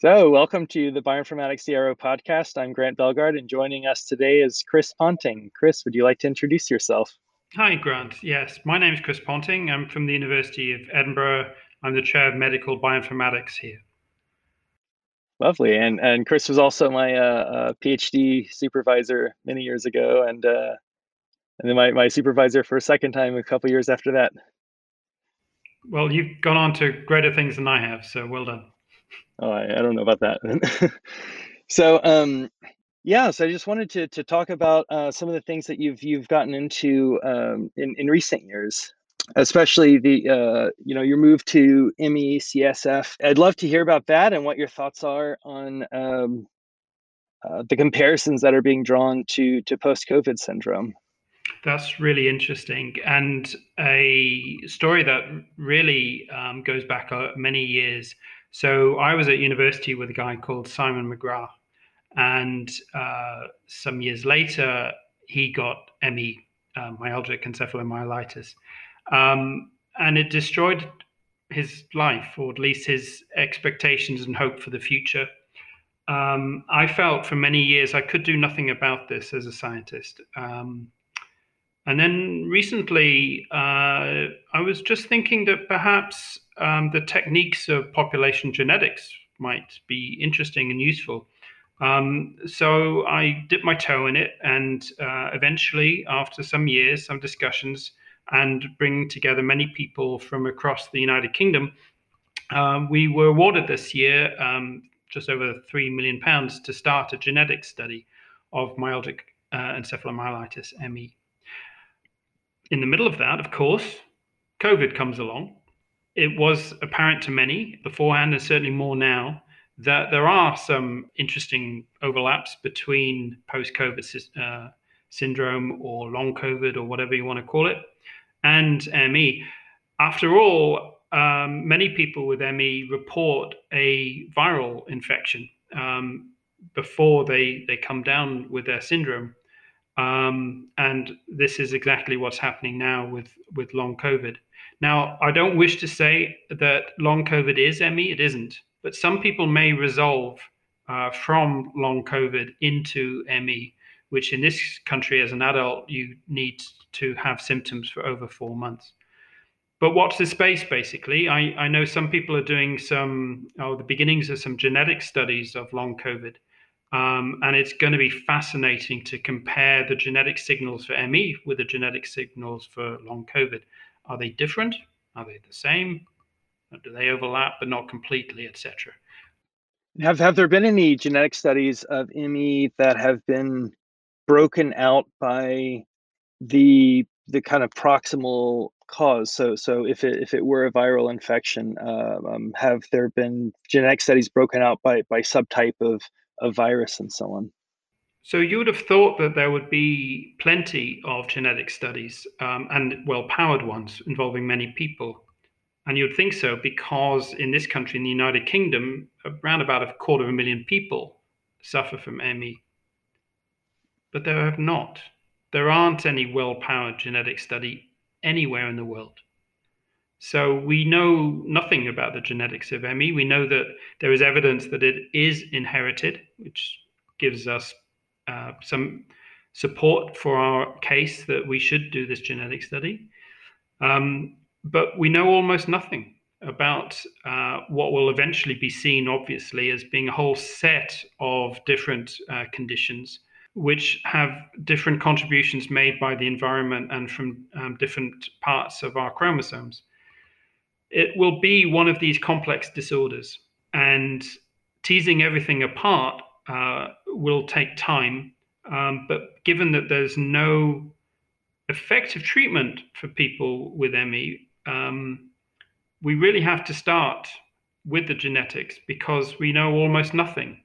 So, welcome to the Bioinformatics CRO podcast. I'm Grant Belgard, and joining us today is Chris Ponting. Chris, would you like to introduce yourself? Hi, Grant. Yes, my name is Chris Ponting. I'm from the University of Edinburgh. I'm the chair of medical bioinformatics here. Lovely, and and Chris was also my uh, uh, PhD supervisor many years ago, and uh, and then my, my supervisor for a second time a couple years after that. Well, you've gone on to greater things than I have, so well done. Oh, I, I don't know about that. so, um, yeah, so I just wanted to to talk about uh, some of the things that you've you've gotten into um, in in recent years, especially the uh, you know your move to ME CSF. I'd love to hear about that and what your thoughts are on um, uh, the comparisons that are being drawn to to post COVID syndrome. That's really interesting, and a story that really um, goes back uh, many years. So I was at university with a guy called Simon McGrath, and uh, some years later he got ME, uh, myalgic encephalomyelitis, um, and it destroyed his life, or at least his expectations and hope for the future. Um, I felt for many years I could do nothing about this as a scientist. Um, and then recently, uh, I was just thinking that perhaps um, the techniques of population genetics might be interesting and useful. Um, so I dipped my toe in it, and uh, eventually, after some years, some discussions, and bringing together many people from across the United Kingdom, um, we were awarded this year um, just over three million pounds to start a genetic study of myalgic uh, encephalomyelitis (ME). In the middle of that, of course, COVID comes along. It was apparent to many beforehand, and certainly more now, that there are some interesting overlaps between post COVID uh, syndrome or long COVID or whatever you want to call it and ME. After all, um, many people with ME report a viral infection um, before they, they come down with their syndrome. Um, and this is exactly what's happening now with, with long COVID. Now, I don't wish to say that long COVID is ME, it isn't, but some people may resolve uh, from long COVID into ME, which in this country as an adult, you need to have symptoms for over four months. But watch the space, basically. I, I know some people are doing some, oh, the beginnings of some genetic studies of long COVID. Um, and it's going to be fascinating to compare the genetic signals for ME with the genetic signals for long COVID. Are they different? Are they the same? Do they overlap but not completely, etc.? Have have there been any genetic studies of ME that have been broken out by the the kind of proximal cause? So so if it if it were a viral infection, uh, um, have there been genetic studies broken out by by subtype of a virus and so on. So you would have thought that there would be plenty of genetic studies um, and well-powered ones involving many people. And you would think so because in this country, in the United Kingdom, around about a quarter of a million people suffer from ME. But there have not. There aren't any well-powered genetic study anywhere in the world. So we know nothing about the genetics of ME. We know that there is evidence that it is inherited, which gives us uh, some support for our case that we should do this genetic study. Um, but we know almost nothing about uh, what will eventually be seen, obviously, as being a whole set of different uh, conditions which have different contributions made by the environment and from um, different parts of our chromosomes it will be one of these complex disorders, and teasing everything apart uh, will take time. Um, but given that there's no effective treatment for people with ME, um, we really have to start with the genetics because we know almost nothing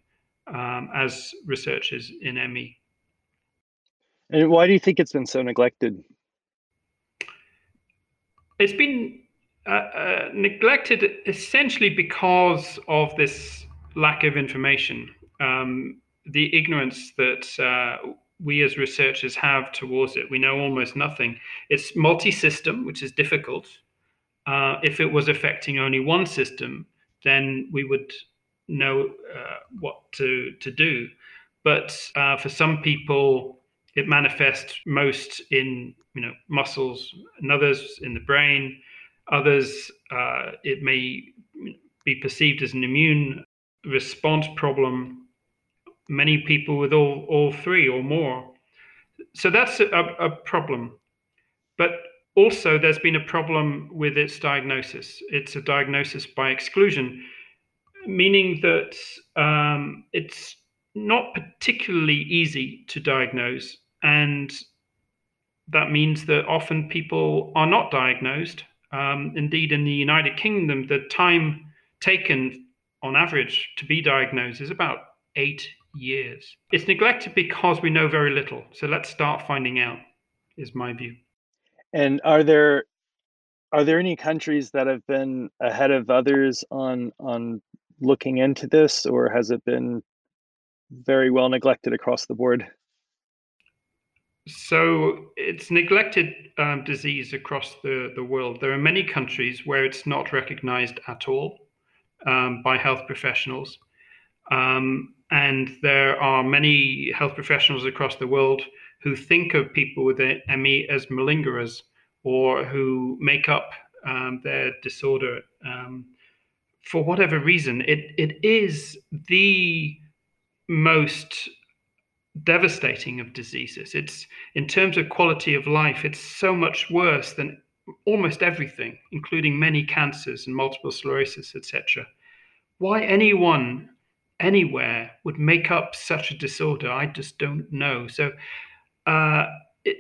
um, as researchers in ME. And why do you think it's been so neglected? It's been uh, uh, neglected essentially because of this lack of information, um, the ignorance that uh, we as researchers have towards it. We know almost nothing. It's multi system, which is difficult. Uh, if it was affecting only one system, then we would know uh, what to to do. But uh, for some people, it manifests most in you know muscles, and others in the brain. Others, uh, it may be perceived as an immune response problem. Many people with all all three or more. So that's a, a problem. But also, there's been a problem with its diagnosis. It's a diagnosis by exclusion, meaning that um, it's not particularly easy to diagnose. And that means that often people are not diagnosed. Um, indeed, in the United Kingdom, the time taken on average to be diagnosed is about eight years. It's neglected because we know very little. So let's start finding out, is my view. And are there are there any countries that have been ahead of others on on looking into this, or has it been very well neglected across the board? So it's neglected um, disease across the, the world. There are many countries where it's not recognized at all um, by health professionals. Um, and there are many health professionals across the world who think of people with ME as malingerers or who make up um, their disorder um, for whatever reason. It it is the most devastating of diseases. It's in terms of quality of life, it's so much worse than almost everything, including many cancers and multiple sclerosis, etc. Why anyone anywhere would make up such a disorder, I just don't know. So uh, it,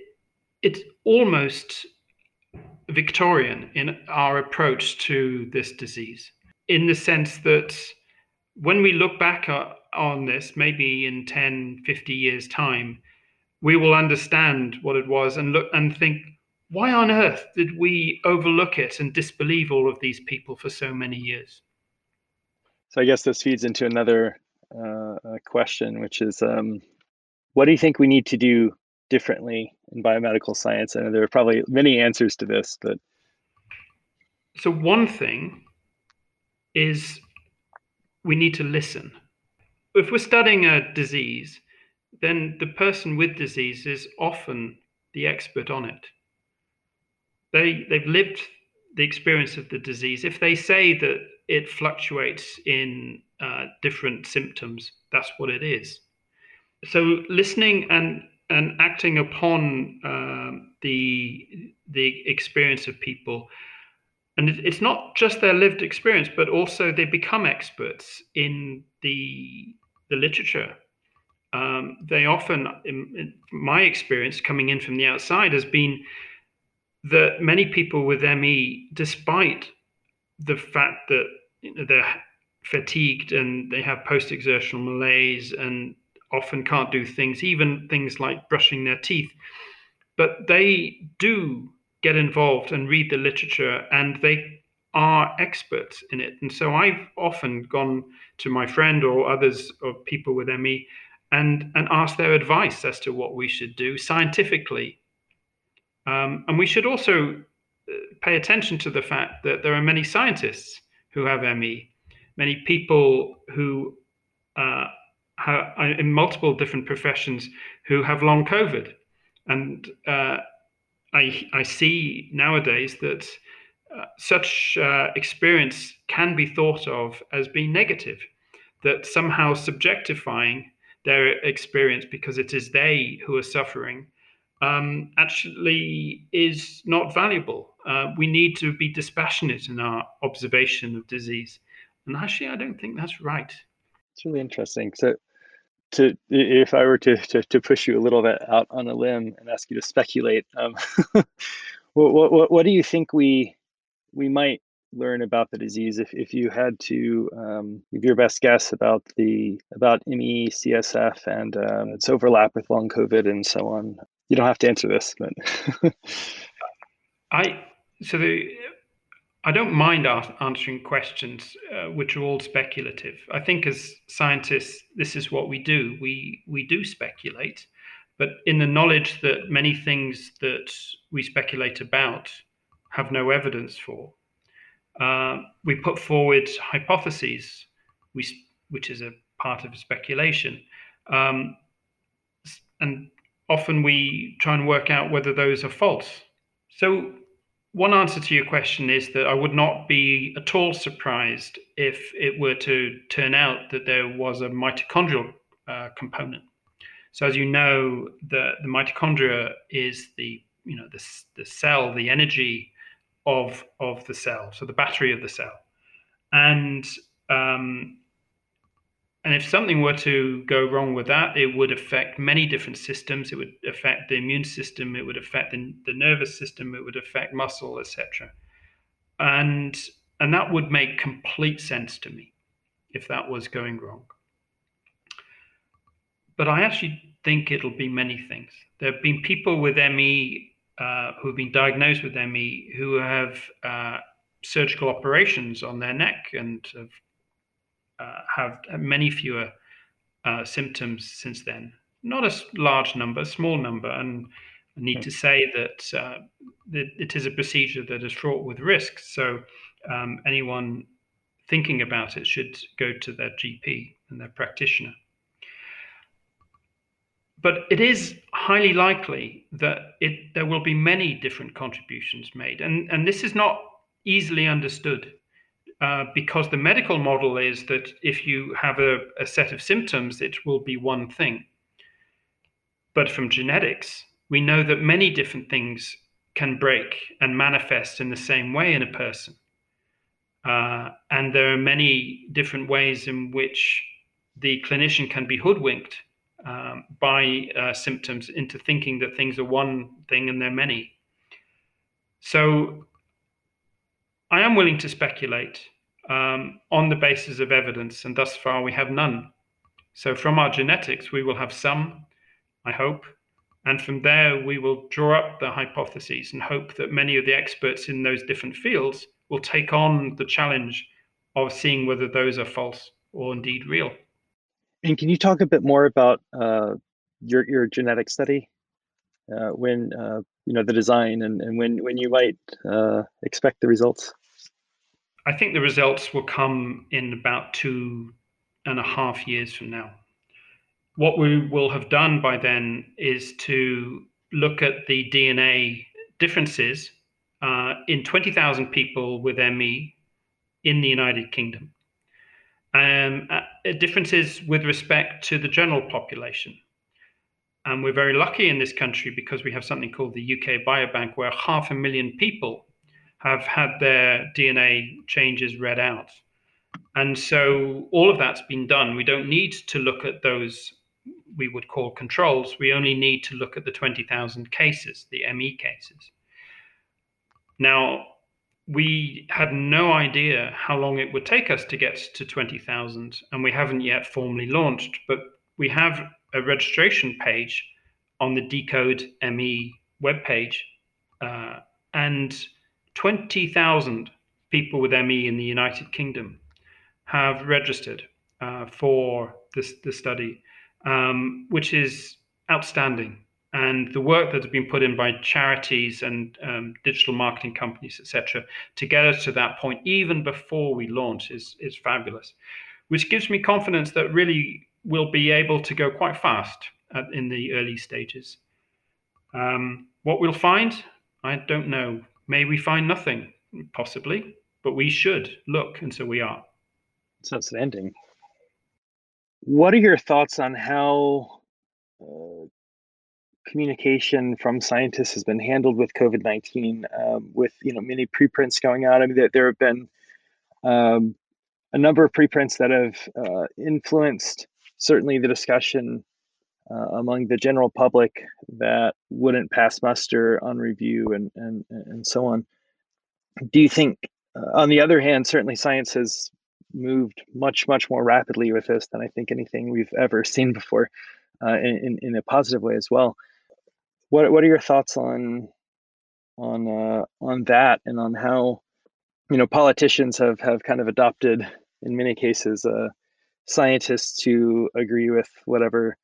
it's almost Victorian in our approach to this disease, in the sense that when we look back on this, maybe in 10, 50 years' time, we will understand what it was and look and think, why on earth did we overlook it and disbelieve all of these people for so many years? So I guess this feeds into another uh, question, which is, um, what do you think we need to do differently in biomedical science? I know there are probably many answers to this, but so one thing is we need to listen. If we're studying a disease, then the person with disease is often the expert on it. They they've lived the experience of the disease. If they say that it fluctuates in uh, different symptoms, that's what it is. So listening and and acting upon uh, the the experience of people and it's not just their lived experience, but also they become experts in the the literature. Um, they often, in, in, my experience coming in from the outside, has been that many people with ME, despite the fact that you know, they're fatigued and they have post-exertional malaise and often can't do things, even things like brushing their teeth, but they do get involved and read the literature, and they are experts in it. And so I've often gone to my friend or others or people with ME and, and asked their advice as to what we should do scientifically. Um, and we should also uh, pay attention to the fact that there are many scientists who have ME, many people who uh, in multiple different professions who have long COVID. And uh, I, I see nowadays that uh, such uh, experience can be thought of as being negative, that somehow subjectifying their experience because it is they who are suffering um, actually is not valuable. Uh, we need to be dispassionate in our observation of disease. And actually, I don't think that's right. It's really interesting. So, to if I were to, to, to push you a little bit out on a limb and ask you to speculate, um, what, what what do you think we we might learn about the disease if, if you had to um, give your best guess about the about ME, CSF, and um, its overlap with long COVID and so on? You don't have to answer this, but I so the I don't mind answering questions uh, which are all speculative. I think as scientists, this is what we do. We we do speculate, but in the knowledge that many things that we speculate about have no evidence for, uh, we put forward hypotheses. We which is a part of speculation. Um, and often we try and work out whether those are false. So, one answer to your question is that I would not be at all surprised if it were to turn out that there was a mitochondrial uh, component. So, as you know, the, the mitochondria is the you know the, the cell, the energy of of the cell, so the battery of the cell, and um, and if something were to go wrong with that, it would affect many different systems. It would affect the immune system. It would affect the, the nervous system. It would affect muscle, etc. And and that would make complete sense to me if that was going wrong. But I actually think it'll be many things. There have been people with ME uh, who have been diagnosed with ME who have uh, surgical operations on their neck and have uh, have many fewer uh, symptoms since then. Not a large number, a small number, and I need to say that, uh, that it is a procedure that is fraught with risks. So um, anyone thinking about it should go to their GP and their practitioner. But it is highly likely that it, there will be many different contributions made, and, and this is not easily understood. Uh, because the medical model is that if you have a, a set of symptoms, it will be one thing. But from genetics, we know that many different things can break and manifest in the same way in a person. Uh, and there are many different ways in which the clinician can be hoodwinked um, by uh, symptoms into thinking that things are one thing and they're many. So I am willing to speculate um, on the basis of evidence, and thus far we have none. So, from our genetics, we will have some, I hope, and from there we will draw up the hypotheses and hope that many of the experts in those different fields will take on the challenge of seeing whether those are false or indeed real. And can you talk a bit more about uh, your your genetic study, uh, when uh, you know the design and, and when when you might uh, expect the results? I think the results will come in about two and a half years from now. What we will have done by then is to look at the DNA differences uh, in 20,000 people with ME in the United Kingdom. Um, uh, differences with respect to the general population. And we're very lucky in this country because we have something called the UK Biobank, where half a million people have had their DNA changes read out. And so all of that's been done. We don't need to look at those we would call controls. We only need to look at the 20,000 cases, the ME cases. Now, we had no idea how long it would take us to get to 20,000, and we haven't yet formally launched, but we have a registration page on the Decode ME webpage. Uh, and 20,000 people with ME in the United Kingdom have registered uh, for this, this study, um, which is outstanding. And the work that has been put in by charities and um, digital marketing companies, etc., to get us to that point, even before we launch, is, is fabulous, which gives me confidence that really we'll be able to go quite fast at, in the early stages. Um, what we'll find, I don't know. May we find nothing? Possibly, but we should look, and so we are. It's ending. What are your thoughts on how uh, communication from scientists has been handled with COVID nineteen? Um, with you know many preprints going out. I mean, there, there have been um, a number of preprints that have uh, influenced certainly the discussion uh, among the general public that wouldn't pass muster on review and and and so on. Do you think, uh, on the other hand, certainly science has moved much much more rapidly with this than I think anything we've ever seen before, uh, in in a positive way as well. What what are your thoughts on on uh, on that and on how you know politicians have have kind of adopted in many cases uh, scientists to agree with whatever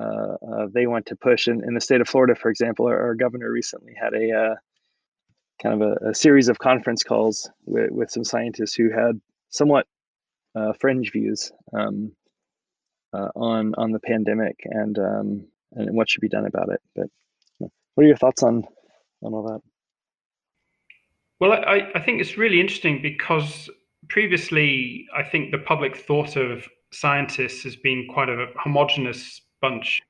uh, uh, they want to push. In, in the state of Florida, for example, our, our governor recently had a uh, kind of a, a, series of conference calls with, with some scientists who had somewhat uh, fringe views um, uh, on on the pandemic and um, and what should be done about it. But what are your thoughts on on all that? Well, I, I think it's really interesting because previously, I think the public thought of scientists as being quite a homogenous bunch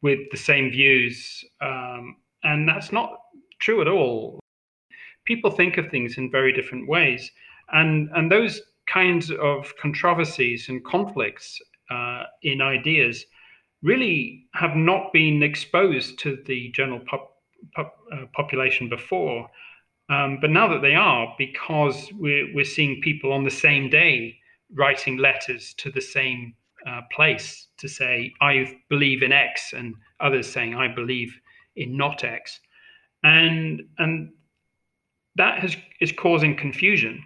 with the same views, um, and that's not true at all. People think of things in very different ways, and and those kinds of controversies and conflicts uh, in ideas really have not been exposed to the general pop, pop, uh, population before. Um, but now that they are, because we're, we're seeing people on the same day writing letters to the same uh, place to say, I believe in X, and others saying, I believe in not X. And, and that has, is causing confusion,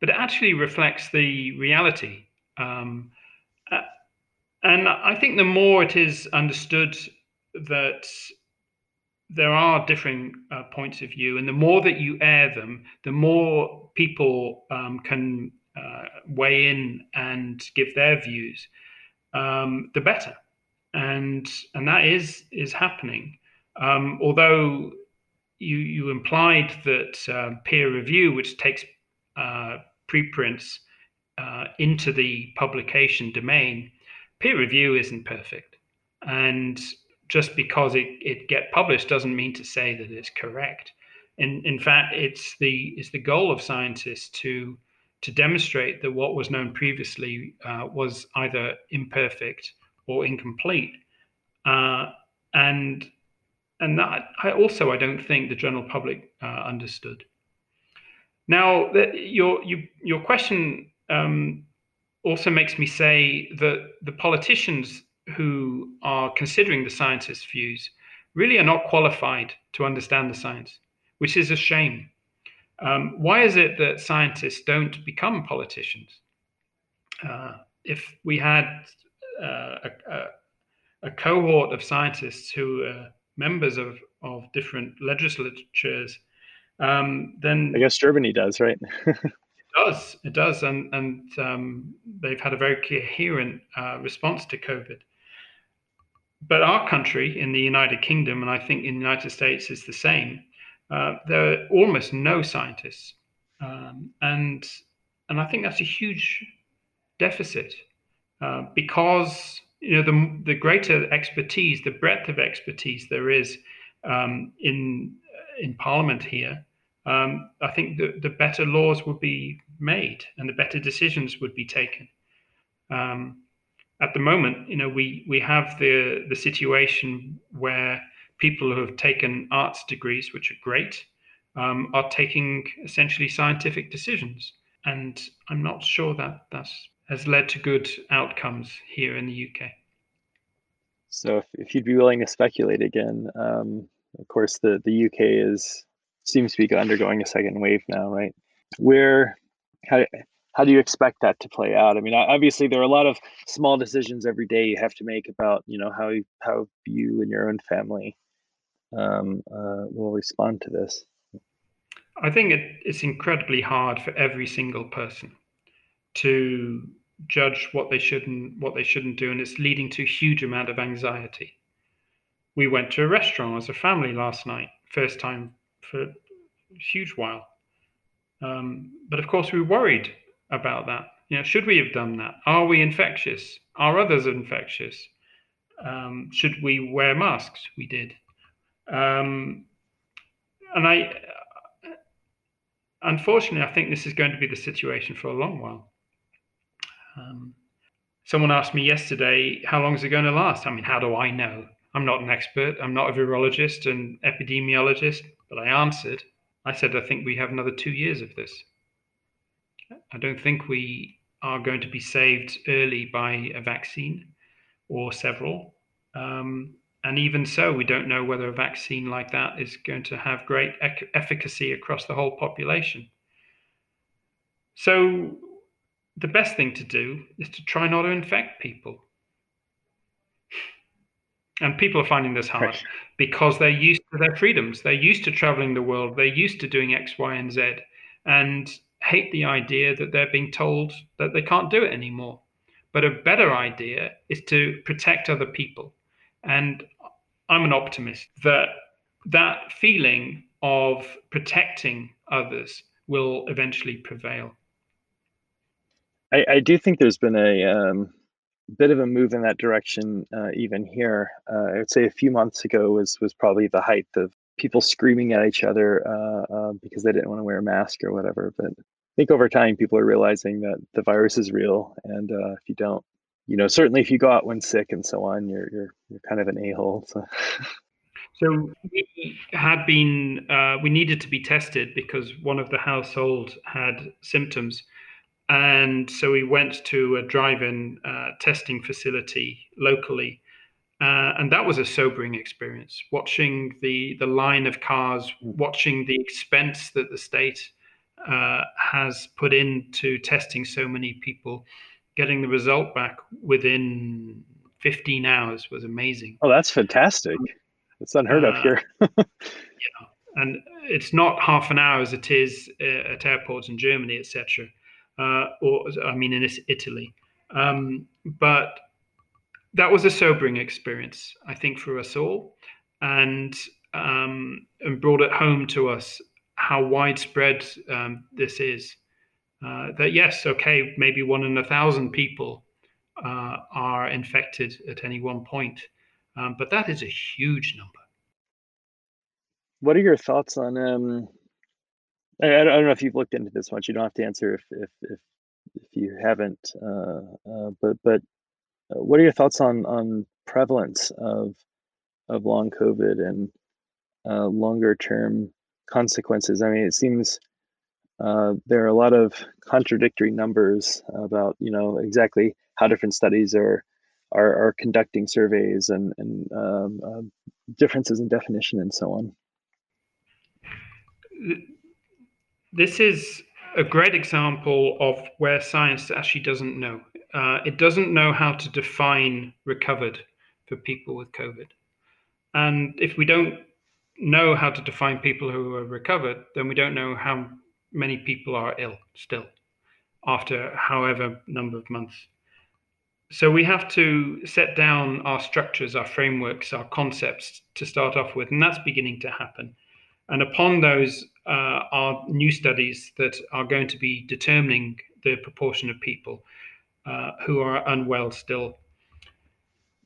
but it actually reflects the reality. Um, and I think the more it is understood that there are differing uh, points of view, and the more that you air them, the more people um, can uh, weigh in and give their views, um, the better. And and that is is happening. Um, although you you implied that uh, peer review, which takes uh, preprints uh, into the publication domain, peer review isn't perfect, and just because it, it get published doesn't mean to say that it's correct. In, in fact, it's the it's the goal of scientists to to demonstrate that what was known previously uh, was either imperfect or incomplete, uh, and and that I also I don't think the general public uh, understood. Now, the, your you, your question um, also makes me say that the politicians who are considering the scientists' views really are not qualified to understand the science, which is a shame. Um, why is it that scientists don't become politicians? Uh, if we had uh, a, a, a, cohort of scientists who are members of, of different legislatures, um, then I guess Germany does, right? does, it does, and and um, they've had a very coherent uh, response to COVID but our country in the United Kingdom, and I think in the United States is the same. Uh, there are almost no scientists, um, and and I think that's a huge deficit uh, because you know the the greater expertise, the breadth of expertise there is um, in in Parliament here, um, I think the, better laws would be made and the better decisions would be taken. Um, at the moment, you know, we we have the the situation where people who have taken arts degrees, which are great, um, are taking essentially scientific decisions, and I'm not sure that that has led to good outcomes here in the UK. So, if, if you'd be willing to speculate again, um, of course, the the UK is seems to be undergoing a second wave now, right? Where how how do you expect that to play out? I mean, obviously there are a lot of small decisions every day you have to make about you know how how you and your own family um, uh, will respond to this. I think it, it's incredibly hard for every single person to judge what they shouldn't what they shouldn't do, and it's leading to a huge amount of anxiety. We went to a restaurant as a family last night, first time for a huge while. Um, but of course, we worried about that. You know, should we have done that? Are we infectious? Are others infectious? Um, should we wear masks? We did. Um, and I, unfortunately, I think this is going to be the situation for a long while. Um, someone asked me yesterday, how long is it going to last? I mean, how do I know? I'm not an expert. I'm not a virologist and epidemiologist, but I answered. I said, I think we have another two years of this. I don't think we are going to be saved early by a vaccine or several. Um, and even so, we don't know whether a vaccine like that is going to have great ec- efficacy across the whole population. So, the best thing to do is to try not to infect people. And people are finding this hard because they're used their freedoms. They're used to traveling the world. They're used to doing X, Y, and Z. And hate the idea that they're being told that they can't do it anymore. But a better idea is to protect other people. And I'm an optimist that that feeling of protecting others will eventually prevail. I, I do think there's been a um, bit of a move in that direction, uh, even here. Uh, I would say a few months ago was was probably the height of people screaming at each other uh, uh because they didn't want to wear a mask or whatever. But I think over time, people are realizing that the virus is real, and uh, if you don't, you know, certainly if you go out when sick and so on, you're you're you're kind of an a hole. So. So we had been, uh, we needed to be tested because one of the household had symptoms. And so we went to a drive in uh, testing facility locally. Uh, and that was a sobering experience watching the, the line of cars, watching the expense that the state uh, has put into testing so many people. Getting the result back within 15 hours was amazing. Oh, that's fantastic. It's unheard of uh, here. yeah. And it's not half an hour as it is uh, at airports in Germany, etc. Uh, or I mean, in Italy. Um, but that was a sobering experience, I think, for us all, and um, and brought it home to us how widespread um, this is. Uh, that yes, okay, maybe one in a thousand people uh, are infected at any one point, um, but that is a huge number. What are your thoughts on? I, I don't know if you've looked into this much. You don't have to answer if if if, if you haven't. Uh, uh, but but uh, what are your thoughts on on prevalence of of long COVID and uh, longer term consequences? I mean, it seems uh, there are a lot of contradictory numbers about you know exactly how different studies are are, are conducting surveys and, and um, uh, differences in definition and so on. This is a great example of where science actually doesn't know. Uh, it doesn't know how to define recovered for people with COVID. And if we don't know how to define people who are recovered, then we don't know how many people are ill still after however number of months so we have to set down our structures, our frameworks, our concepts to start off with, and that's beginning to happen. And upon those uh, are new studies that are going to be determining the proportion of people uh, who are unwell still.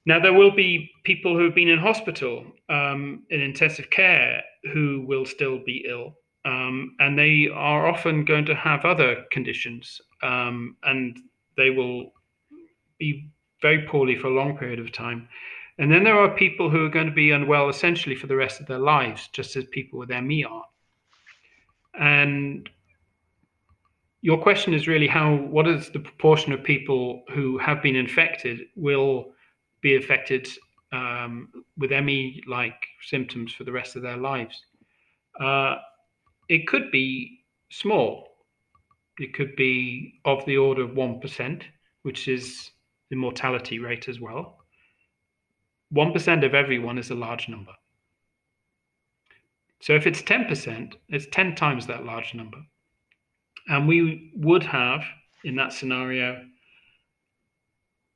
Now, there will be people who have been in hospital um, in intensive care who will still be ill. Um, and they are often going to have other conditions, um, and they will be very poorly for a long period of time. And then there are people who are going to be unwell essentially for the rest of their lives, just as people with ME are. And your question is really how what is the proportion of people who have been infected will be affected um, with ME like symptoms for the rest of their lives? Uh, it could be small. It could be of the order of 1%, which is the mortality rate as well. 1% of everyone is a large number. So if it's 10%, it's 10 times that large number. And we would have, in that scenario,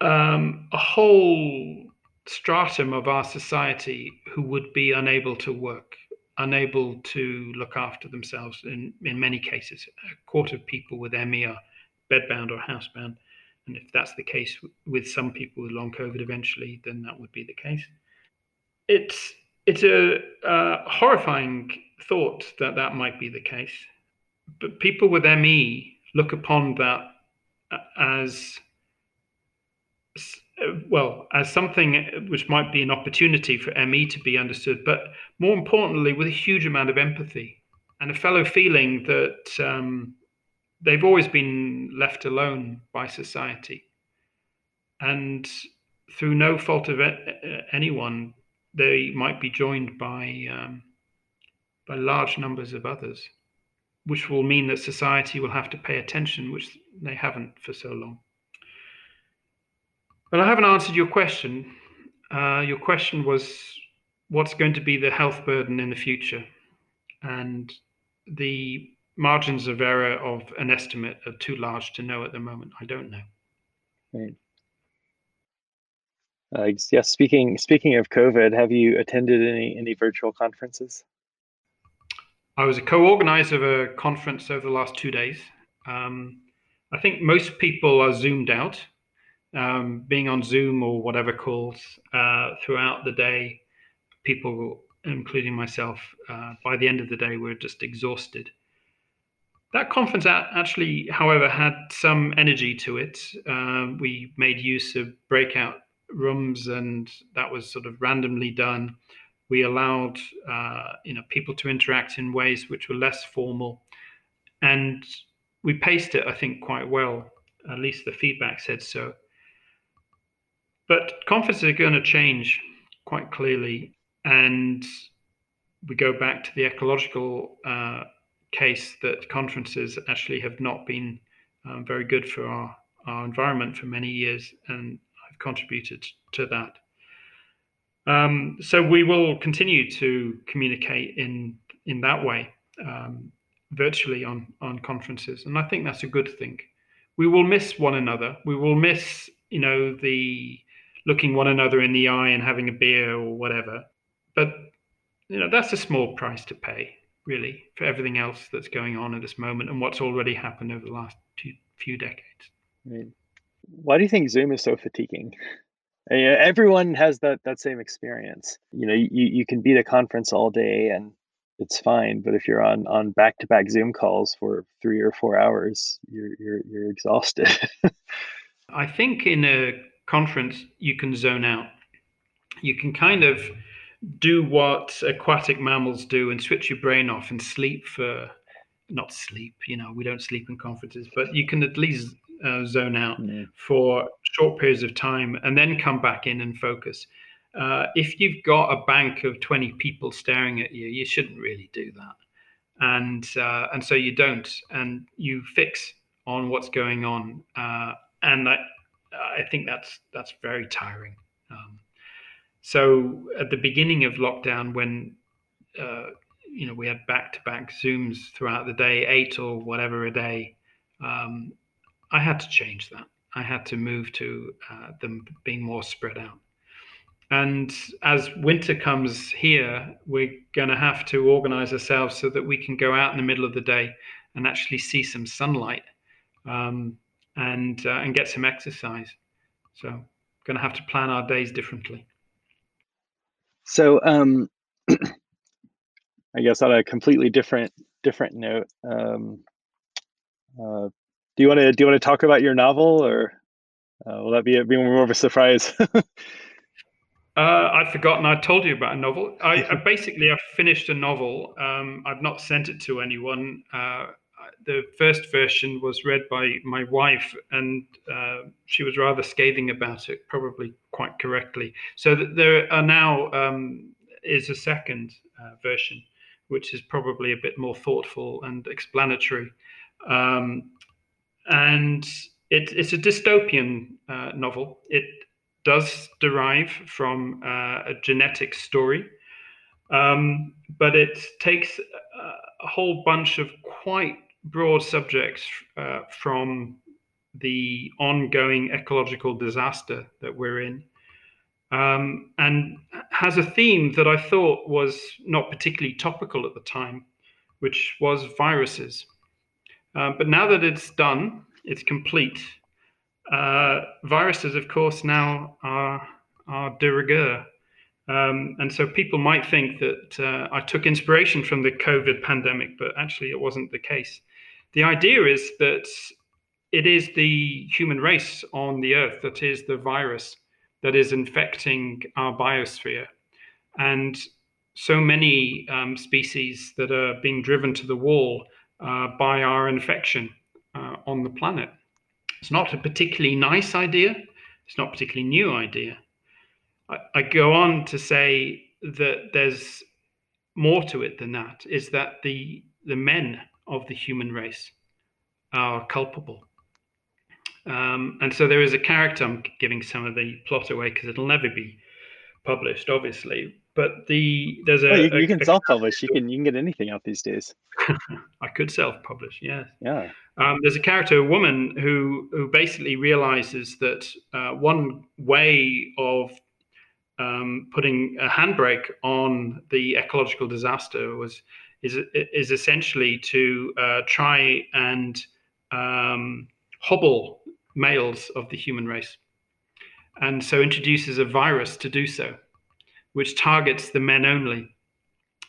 um, a whole stratum of our society who would be unable to work, unable to look after themselves in, in many cases. A quarter of people with ME are bedbound or housebound. And if that's the case with some people with long COVID eventually, then that would be the case. It's it's a, horrifying thought that that might be the case. But people with ME look upon that as well as something which might be an opportunity for ME to be understood, but more importantly, with a huge amount of empathy and a fellow feeling that um, they've always been left alone by society. And through no fault of anyone, they might be joined by, um, by large numbers of others, which will mean that society will have to pay attention, which they haven't for so long. But I haven't answered your question. Uh, your question was what's going to be the health burden in the future? And the margins of error of an estimate are too large to know at the moment. I don't know. Right. Uh, yes. Speaking speaking of COVID, have you attended any any virtual conferences? I was a co-organizer of a conference over the last two days. Um, I think most people are zoomed out, um, being on Zoom or whatever calls uh, throughout the day. People, including myself, uh, by the end of the day, were just exhausted. That conference actually, however, had some energy to it. Uh, we made use of breakout rooms, and that was sort of randomly done. We allowed uh, you know people to interact in ways which were less formal, and we paced it, I think, quite well. At least the feedback said so. But conferences are going to change quite clearly, and we go back to the ecological uh, case that conferences actually have not been um, very good for our, our environment for many years, and I've contributed to that. Um, so we will continue to communicate in in that way, um, virtually on on conferences, and I think that's a good thing. We will miss one another. We will miss, you know, the looking one another in the eye and having a beer or whatever. But you know, that's a small price to pay really, for everything else that's going on at this moment and what's already happened over the last two, few decades. Right. Why do you think Zoom is so fatiguing? everyone has that that same experience. You know, you, you can be at a conference all day and it's fine, but if you're on on back to back Zoom calls for three or four hours, you're you're you're exhausted. I think in a conference you can zone out. You can kind of do what aquatic mammals do and switch your brain off and sleep for not sleep you know we don't sleep in conferences but you can at least uh, zone out mm. for short periods of time and then come back in and focus. Uh, if you've got a bank of 20 people staring at you you shouldn't really do that. And uh, and so you don't and you fix on what's going on uh, and I, I think that's that's very tiring. Um, so at the beginning of lockdown, when uh, you know we had back-to-back Zooms throughout the day, eight or whatever a day, um, I had to change that. I had to move to uh, them being more spread out. And as winter comes here, we're going to have to organize ourselves so that we can go out in the middle of the day and actually see some sunlight um, and uh, and get some exercise. So, going to have to plan our days differently. So, um, I guess on a completely different different note, um, uh, do you want to do you want to talk about your novel, or uh, will that be, a, be more of a surprise? uh, I'd forgotten I told you about a novel. I, I basically I've finished a novel. Um, I've not sent it to anyone. Uh, the first version was read by my wife, and uh, she was rather scathing about it, probably quite correctly. So there are now um, is a second uh, version, which is probably a bit more thoughtful and explanatory, um, and it, it's a dystopian uh, novel. It does derive from uh, a genetic story. Um, but it takes a whole bunch of quite broad subjects uh, from the ongoing ecological disaster that we're in, um, and has a theme that I thought was not particularly topical at the time, which was viruses. Uh, but now that it's done, it's complete. Uh, viruses, of course, now are, are de rigueur. Um, and so people might think that uh, I took inspiration from the COVID pandemic, but actually it wasn't the case. The idea is that it is the human race on the earth that is the virus that is infecting our biosphere. And so many um, species that are being driven to the wall uh, by our infection uh, on the planet. It's not a particularly nice idea. It's not a particularly new idea. I, I go on to say that there's more to it than that. Is that the the men of the human race are culpable. Um, and so there is a character, I'm giving some of the plot away because it'll never be published, obviously, but the there's a oh, you, a, you, can a, self-publish. You can you can get anything out these days. I could self-publish. Yeah. Yeah. Um, there's a character, a woman, who who basically realizes that uh, one way of um, putting a handbrake on the ecological disaster was is is essentially to uh, try and um, hobble males of the human race, and so introduces a virus to do so, which targets the men only,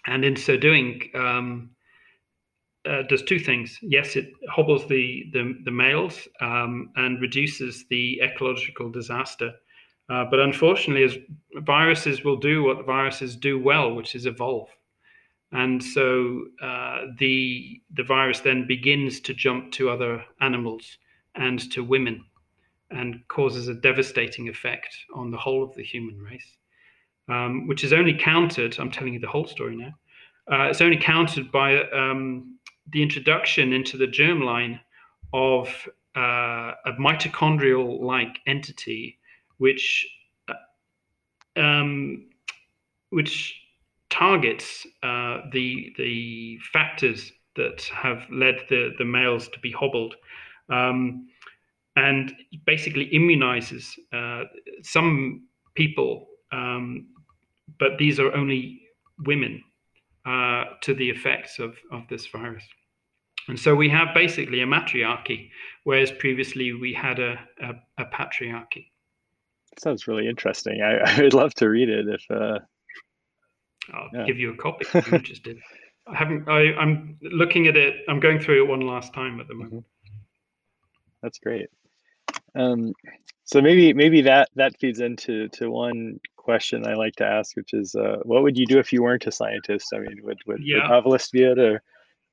and in so doing. Um, uh, does two things. Yes, it hobbles the the, the males um, and reduces the ecological disaster. Uh, but unfortunately, as viruses will do what viruses do well, which is evolve. And so uh, the the virus then begins to jump to other animals and to women, and causes a devastating effect on the whole of the human race, um, which is only countered. I'm telling you the whole story now. Uh, it's only countered by um, the introduction into the germline of uh, a mitochondrial-like entity, which uh, um, which targets uh, the the factors that have led the the males to be hobbled, um, and basically immunizes uh, some people, um, but these are only women uh, to the effects of of this virus. And so we have basically a matriarchy, whereas previously we had a, a, a patriarchy. Sounds really interesting. I, I would love to read it if. I'll yeah. give you a copy if you're interested. I haven't. I, I'm looking at it. I'm going through it one last time at the moment. Mm-hmm. That's great. Um, so maybe maybe that that feeds into to one question I like to ask, which is, uh, what would you do if you weren't a scientist? I mean, would would, yeah. would novelist be it, or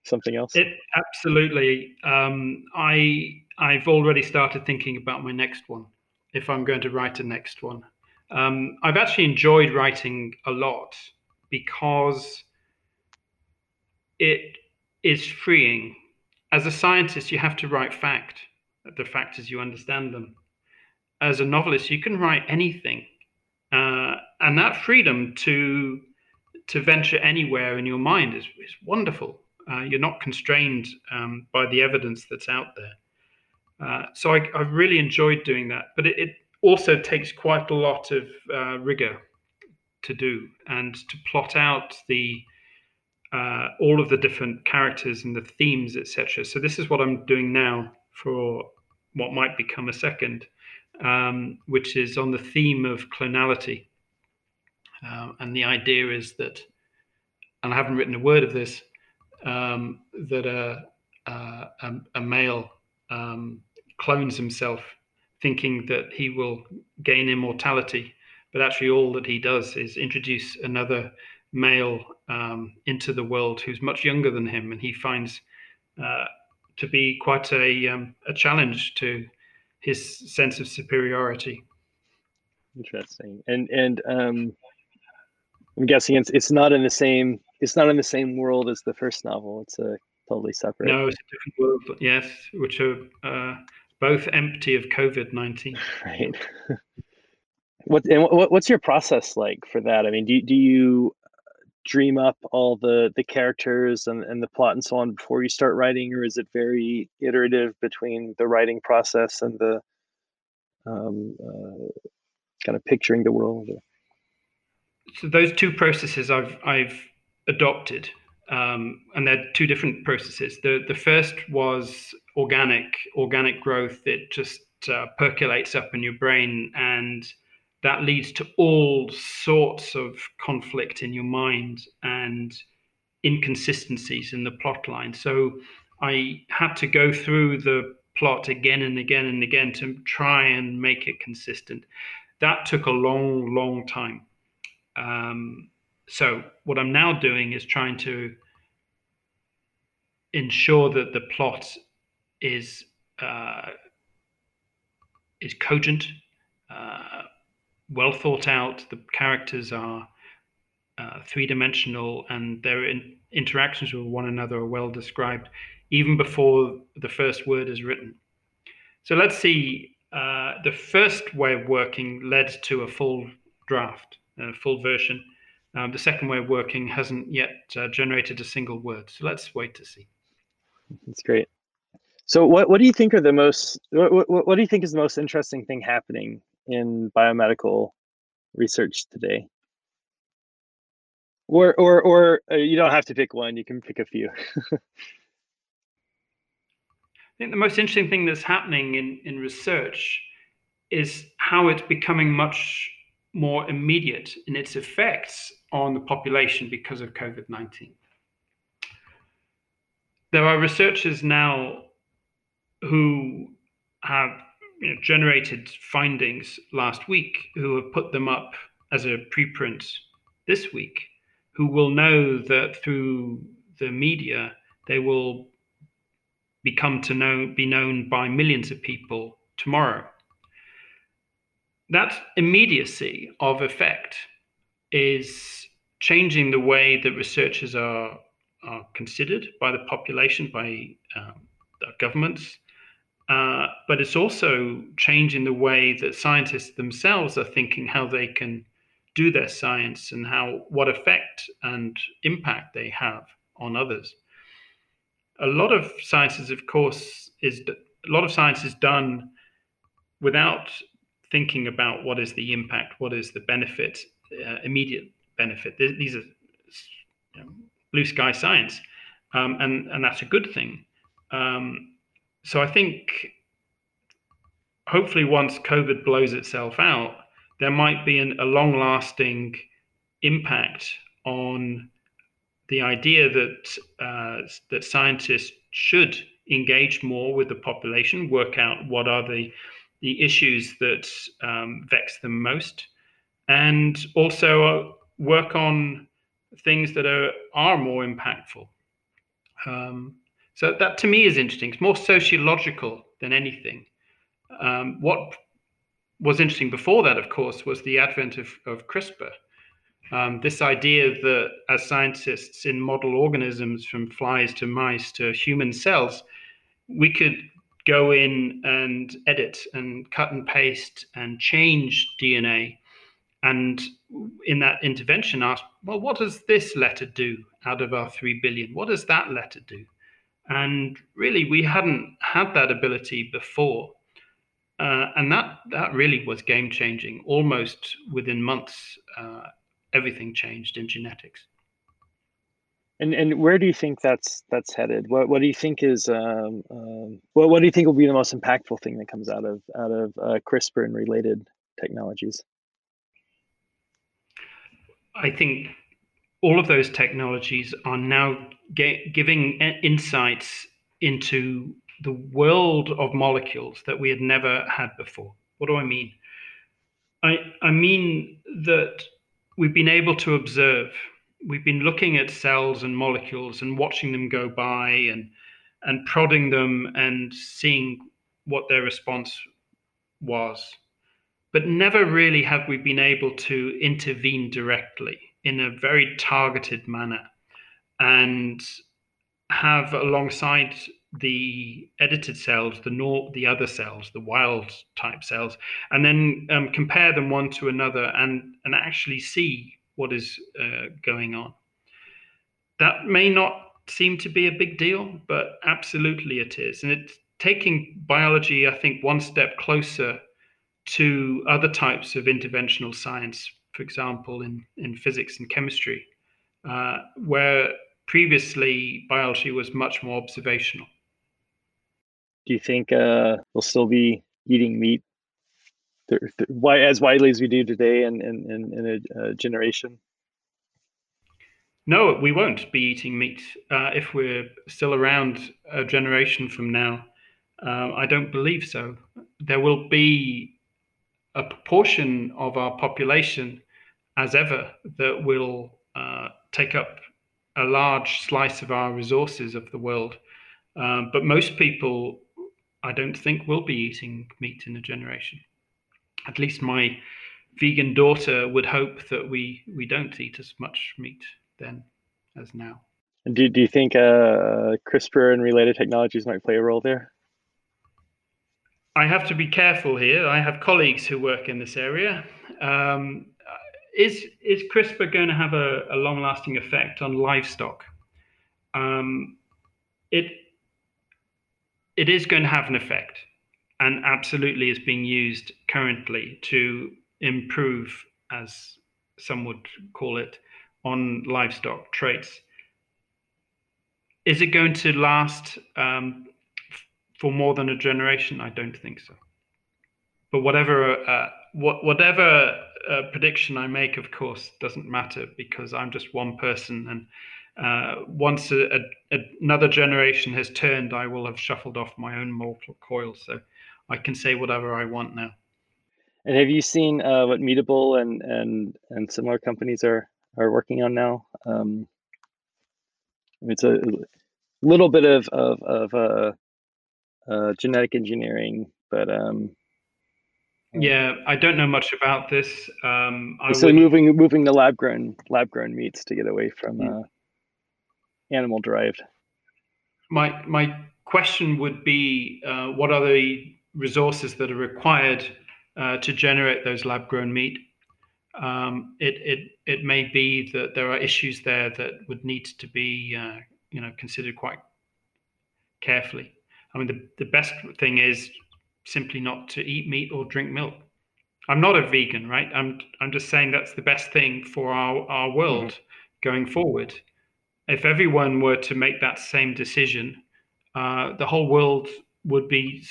something else? It absolutely. Um, I I've already started thinking about my next one. If I'm going to write a next one, um, I've actually enjoyed writing a lot because it is freeing. As a scientist, you have to write fact. The fact is you understand them. As a novelist, you can write anything, uh, and that freedom to to venture anywhere in your mind is, is wonderful. Uh, you're not constrained um, by the evidence that's out there. Uh, so I, have really enjoyed doing that, but it, it also takes quite a lot of uh, rigor to do and to plot out the uh, all of the different characters and the themes, etc. So this is what I'm doing now for what might become a second, um, which is on the theme of clonality. Uh, and the idea is that, and I haven't written a word of this, um, that a, a, a male um, clones himself thinking that he will gain immortality. But actually, all that he does is introduce another male um, into the world who's much younger than him, and he finds uh, to be quite a, um, a challenge to his sense of superiority. Interesting, and and um, I'm guessing it's it's not in the same it's not in the same world as the first novel. It's a totally separate. No, it's a different world. Yes, which are uh, both empty of COVID nineteen. Right. what and what, what's your process like for that? I mean, do do you dream up all the the characters and, and the plot and so on before you start writing, or is it very iterative between the writing process and the um, uh, kind of picturing the world? So those two processes I've I've adopted. Um, and they're two different processes. The the first was organic, organic growth. It just uh, percolates up in your brain, and that leads to all sorts of conflict in your mind and inconsistencies in the plot line. So I had to go through the plot again and again and again to try and make it consistent. That took a long, long time. Um, so what I'm now doing is trying to ensure that the plot is uh, is cogent, uh, well thought out. The characters are uh, three dimensional, and their in- interactions with one another are well described, even before the first word is written. So let's see. Uh, the first way of working led to a full draft, a full version Um, the second way of working hasn't yet uh, generated a single word. So let's wait to see. That's great. So what, what do you think are the most, what, what, what do you think is the most interesting thing happening in biomedical research today? Or, or, or uh, you don't have to pick one, you can pick a few. I think the most interesting thing that's happening in, in research is how it's becoming much more immediate in its effects on the population because of COVID 19. There are researchers now who have you know, generated findings last week who have put them up as a preprint this week, who will know that through the media they will become to know be known by millions of people tomorrow. That immediacy of effect is changing the way that researchers are, are considered by the population, by um, governments, uh, but it's also changing the way that scientists themselves are thinking how they can do their science and how what effect and impact they have on others. A lot of science, of course, is a lot of science is done without thinking about what is the impact, what is the benefit, uh, immediate benefit. These are you know, blue sky science, um, and and that's a good thing. Um, so I think hopefully once COVID blows itself out, there might be an, a long-lasting impact on the idea that uh, that scientists should engage more with the population, work out what are the the issues that um, vex them most, and also uh, work on things that are are more impactful. Um, so that to me is interesting. It's more sociological than anything. Um, what was interesting before that, of course, was the advent of, of CRISPR. Um, this idea that as scientists in model organisms, from flies to mice to human cells, we could go in and edit and cut and paste and change DNA. And in that intervention, ask, well, what does this letter do out of our 3 billion? What does that letter do? And really, we hadn't had that ability before. Uh, and that, that really was game changing. Almost within months, uh, everything changed in genetics. And and where do you think that's that's headed? What what do you think is um, um, what what do you think will be the most impactful thing that comes out of out of uh, CRISPR and related technologies? I think all of those technologies are now giving insights into the world of molecules that we had never had before. What do I mean? I I mean that we've been able to observe we've been looking at cells and molecules and watching them go by and and prodding them and seeing what their response was but never really have we been able to intervene directly in a very targeted manner and have alongside the edited cells, the nor- the other cells, the wild type cells, and then um, compare them one to another and and actually see what is uh, going on. That may not seem to be a big deal, but absolutely it is. And it's taking biology, I think, one step closer to other types of interventional science, for example, in, in physics and chemistry, uh, where previously biology was much more observational. Do you think uh, we'll still be eating meat why as widely as we do today in in, in, a, a generation? No, we won't be eating meat uh, if we're still around a generation from now. Uh, I don't believe so. There will be a proportion of our population, as ever, that will uh, take up a large slice of our resources of the world. Um, but most people, I don't think, will be eating meat in a generation at least my vegan daughter would hope that we we don't eat as much meat then as now. And do do you think uh, CRISPR and related technologies might play a role there? I have to be careful here. I have colleagues who work in this area. Um, is is CRISPR going to have a, a long lasting effect on livestock? Um, it it is going to have an effect, and absolutely is being used currently to improve, as some would call it, on livestock traits. Is it going to last um, for more than a generation? I don't think so. But whatever uh, what, whatever uh, prediction I make, of course, doesn't matter because I'm just one person. And uh, once a, a, another generation has turned, I will have shuffled off my own mortal coil. So I can say whatever I want now. And have you seen uh, what Mutable and and and similar companies are are working on now? Um, it's a little bit of of of uh, uh, genetic engineering, but um, yeah, I don't know much about this. Um, so would... moving moving the lab grown lab grown meats to get away from uh, animal derived. My my question would be, uh, what are the resources that are required uh, to generate those lab grown meat? Um, it it it may be that there are issues there that would need to be uh, you know considered quite carefully. I mean, the, the best thing is simply not to eat meat or drink milk. I'm not a vegan, right? I'm I'm just saying that's the best thing for our, our world mm-hmm. going forward. If everyone were to make that same decision, uh, the whole world would be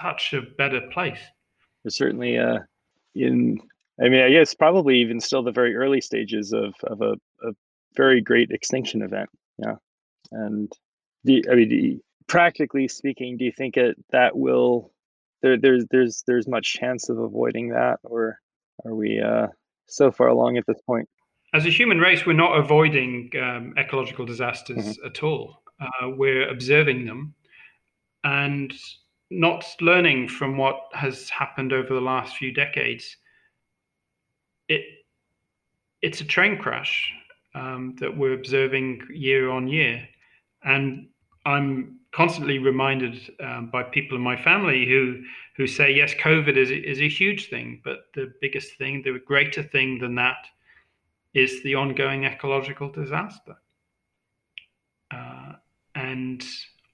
such a better place. There's certainly uh, in I mean, I guess probably even still the very early stages of of a, a very great extinction event. Yeah, and the I mean, practically speaking, do you think it that will there there's there's there's much chance of avoiding that, or are we uh, so far along at this point? As a human race, we're not avoiding um, ecological disasters mm-hmm. at all. Uh, we're observing them and not learning from what has happened over the last few decades. It it's a train crash um, that we're observing year on year, and I'm constantly reminded um, by people in my family who who say yes, COVID is is a huge thing, but the biggest thing, the greater thing than that, is the ongoing ecological disaster. Uh, and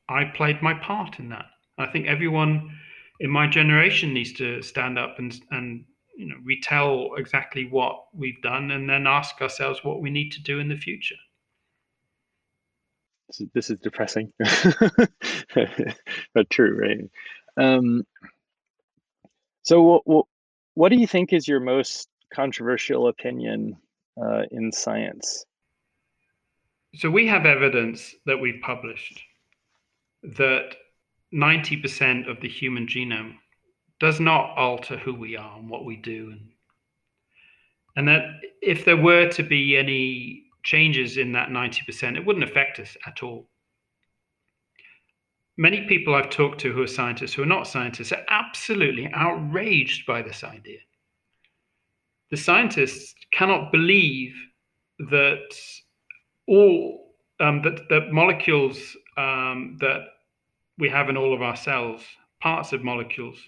I played my part in that. I think everyone in my generation needs to stand up and and you know retell exactly what we've done, and then ask ourselves what we need to do in the future this is, depressing, but true, right? Um, so, what, what, what do you think is your most controversial opinion uh, in science? So, we have evidence that we've published that 90% of the human genome does not alter who we are and what we do. And, and that if there were to be any changes in that 90%, it wouldn't affect us at all. Many people I've talked to who are scientists, who are not scientists, are absolutely outraged by this idea. The scientists cannot believe that all um, that, that molecules um, that we have in all of our cells, parts of molecules,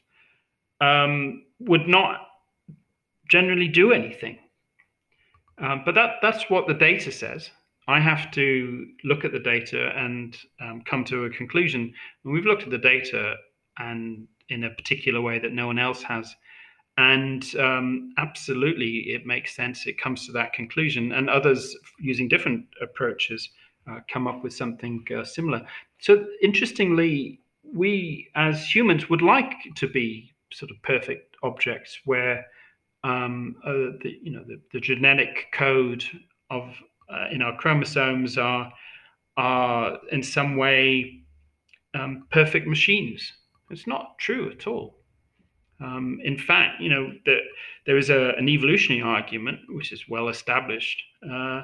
um, would not generally do anything. Um, but that that's what the data says. I have to look at the data and um, come to a conclusion. And we've looked at the data and in a particular way that no one else has. And um, absolutely, it makes sense. It comes to that conclusion. And others using different approaches uh, come up with something uh, similar. So, interestingly, we as humans would like to be sort of perfect objects where um, uh, the you know the, the genetic code of uh, in our chromosomes are are in some way um, perfect machines. It's not true at all. Um, in fact, you know that there is a, an evolutionary argument which is well established uh,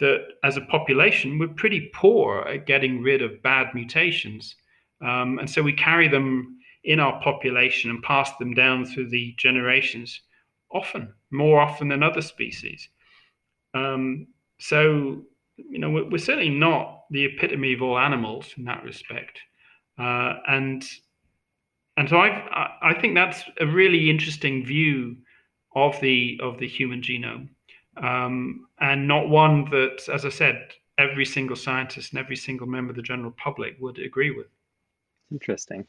that as a population we're pretty poor at getting rid of bad mutations, um, and so we carry them in our population and pass them down through the generations often, more often than other species. Um, so, you know, we're, we're, certainly not the epitome of all animals in that respect. Uh, and and so I I think that's a really interesting view of the of the human genome. um, and not one that, as I said, every single scientist and every single member of the general public would agree with. Interesting.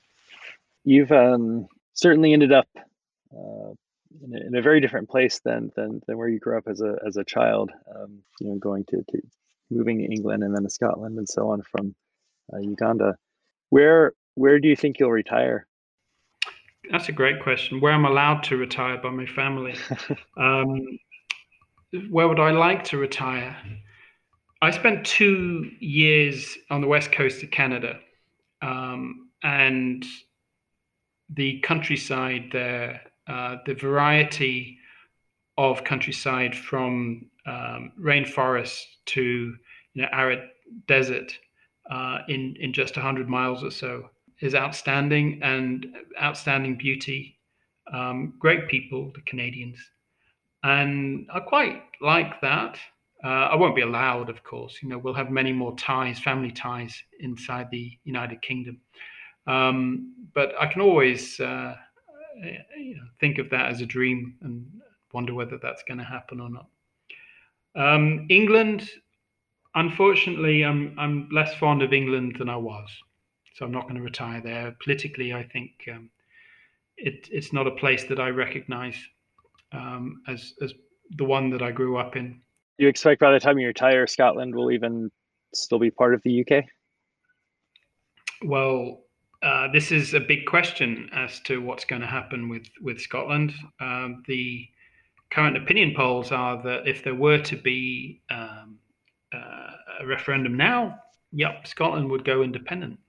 You've um, certainly ended up uh, in, a, in, a, very different place than, than than where you grew up as a as a child. Um, you know, going to, to moving to England and then to Scotland and so on from uh, Uganda. Where where do you think you'll retire? That's a great question. Where I'm allowed to retire by my family. um, where would I like to retire? I spent two years on the west coast of Canada, um, and the countryside there, uh, the variety of countryside from um, rainforest to you know, arid desert uh, in in just 100 miles or so is outstanding and outstanding beauty. Um, great people, the Canadians, and I quite like that. Uh, I won't be allowed, of course. You know, we'll have many more ties, family ties, inside the United Kingdom. Um, but I can always uh, you know, think of that as a dream and wonder whether that's going to happen or not. Um, England, unfortunately, I'm I'm less fond of England than I was, so I'm not going to retire there. Politically, I think um, it, it's not a place that I recognise um, as as the one that I grew up in. You expect by the time you retire, Scotland will even still be part of the UK? Well, uh, this is a big question as to what's going to happen with with Scotland. Um, the current opinion polls are that if there were to be um, uh, a referendum now, yep, Scotland would go independent.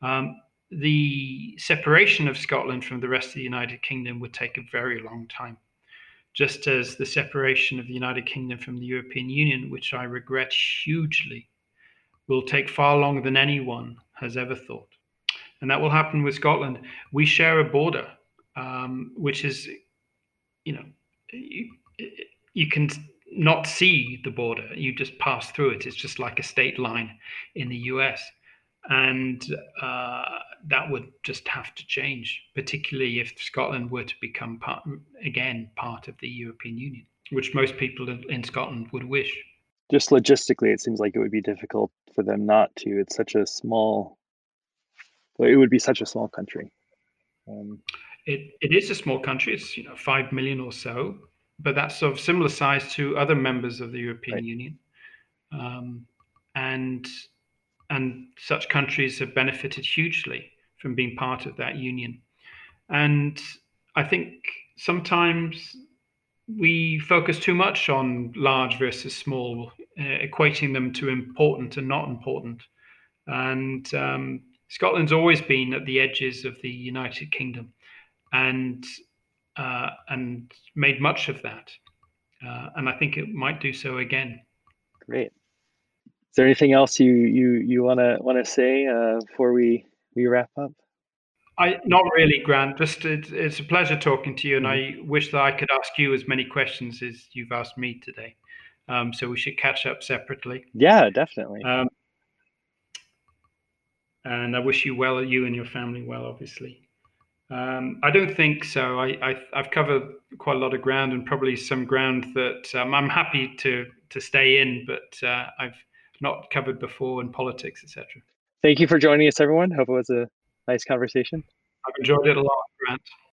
Um, the separation of Scotland from the rest of the United Kingdom would take a very long time just as the separation of the United Kingdom from the European Union, which I regret hugely, will take far longer than anyone has ever thought. And that will happen with Scotland. We share a border, um, which is, you know, you, you can not see the border, you just pass through it. It's just like a state line in the US. And uh, that would just have to change, particularly if Scotland were to become part, again part of the European Union, which most people in Scotland would wish. Just logistically, it seems like it would be difficult for them not to. It's such a small, it would be such a small country. Um, it, it is a small country. It's you know five million or so, but that's of similar size to other members of the European right. Union, um, and and such countries have benefited hugely from being part of that union. And I think sometimes we focus too much on large versus small, uh, equating them to important and not important. And um, Scotland's always been at the edges of the United Kingdom, and uh, and made much of that. Uh, and I think it might do so again. Great Is there anything else you you you want to want to say uh, before we we wrap up? I not really, Grant. Just it, it's a pleasure talking to you, and mm-hmm. I wish that I could ask you as many questions as you've asked me today. Um, so we should catch up separately. Yeah, definitely. Um, and I wish you well, you and your family well, obviously. Um, I don't think so. I, I, have covered quite a lot of ground and probably some ground that um, I'm happy to to stay in, but uh, I've not covered before in politics, etc. Thank you for joining us, everyone. Hope it was a nice conversation. I've enjoyed it a lot, Grant.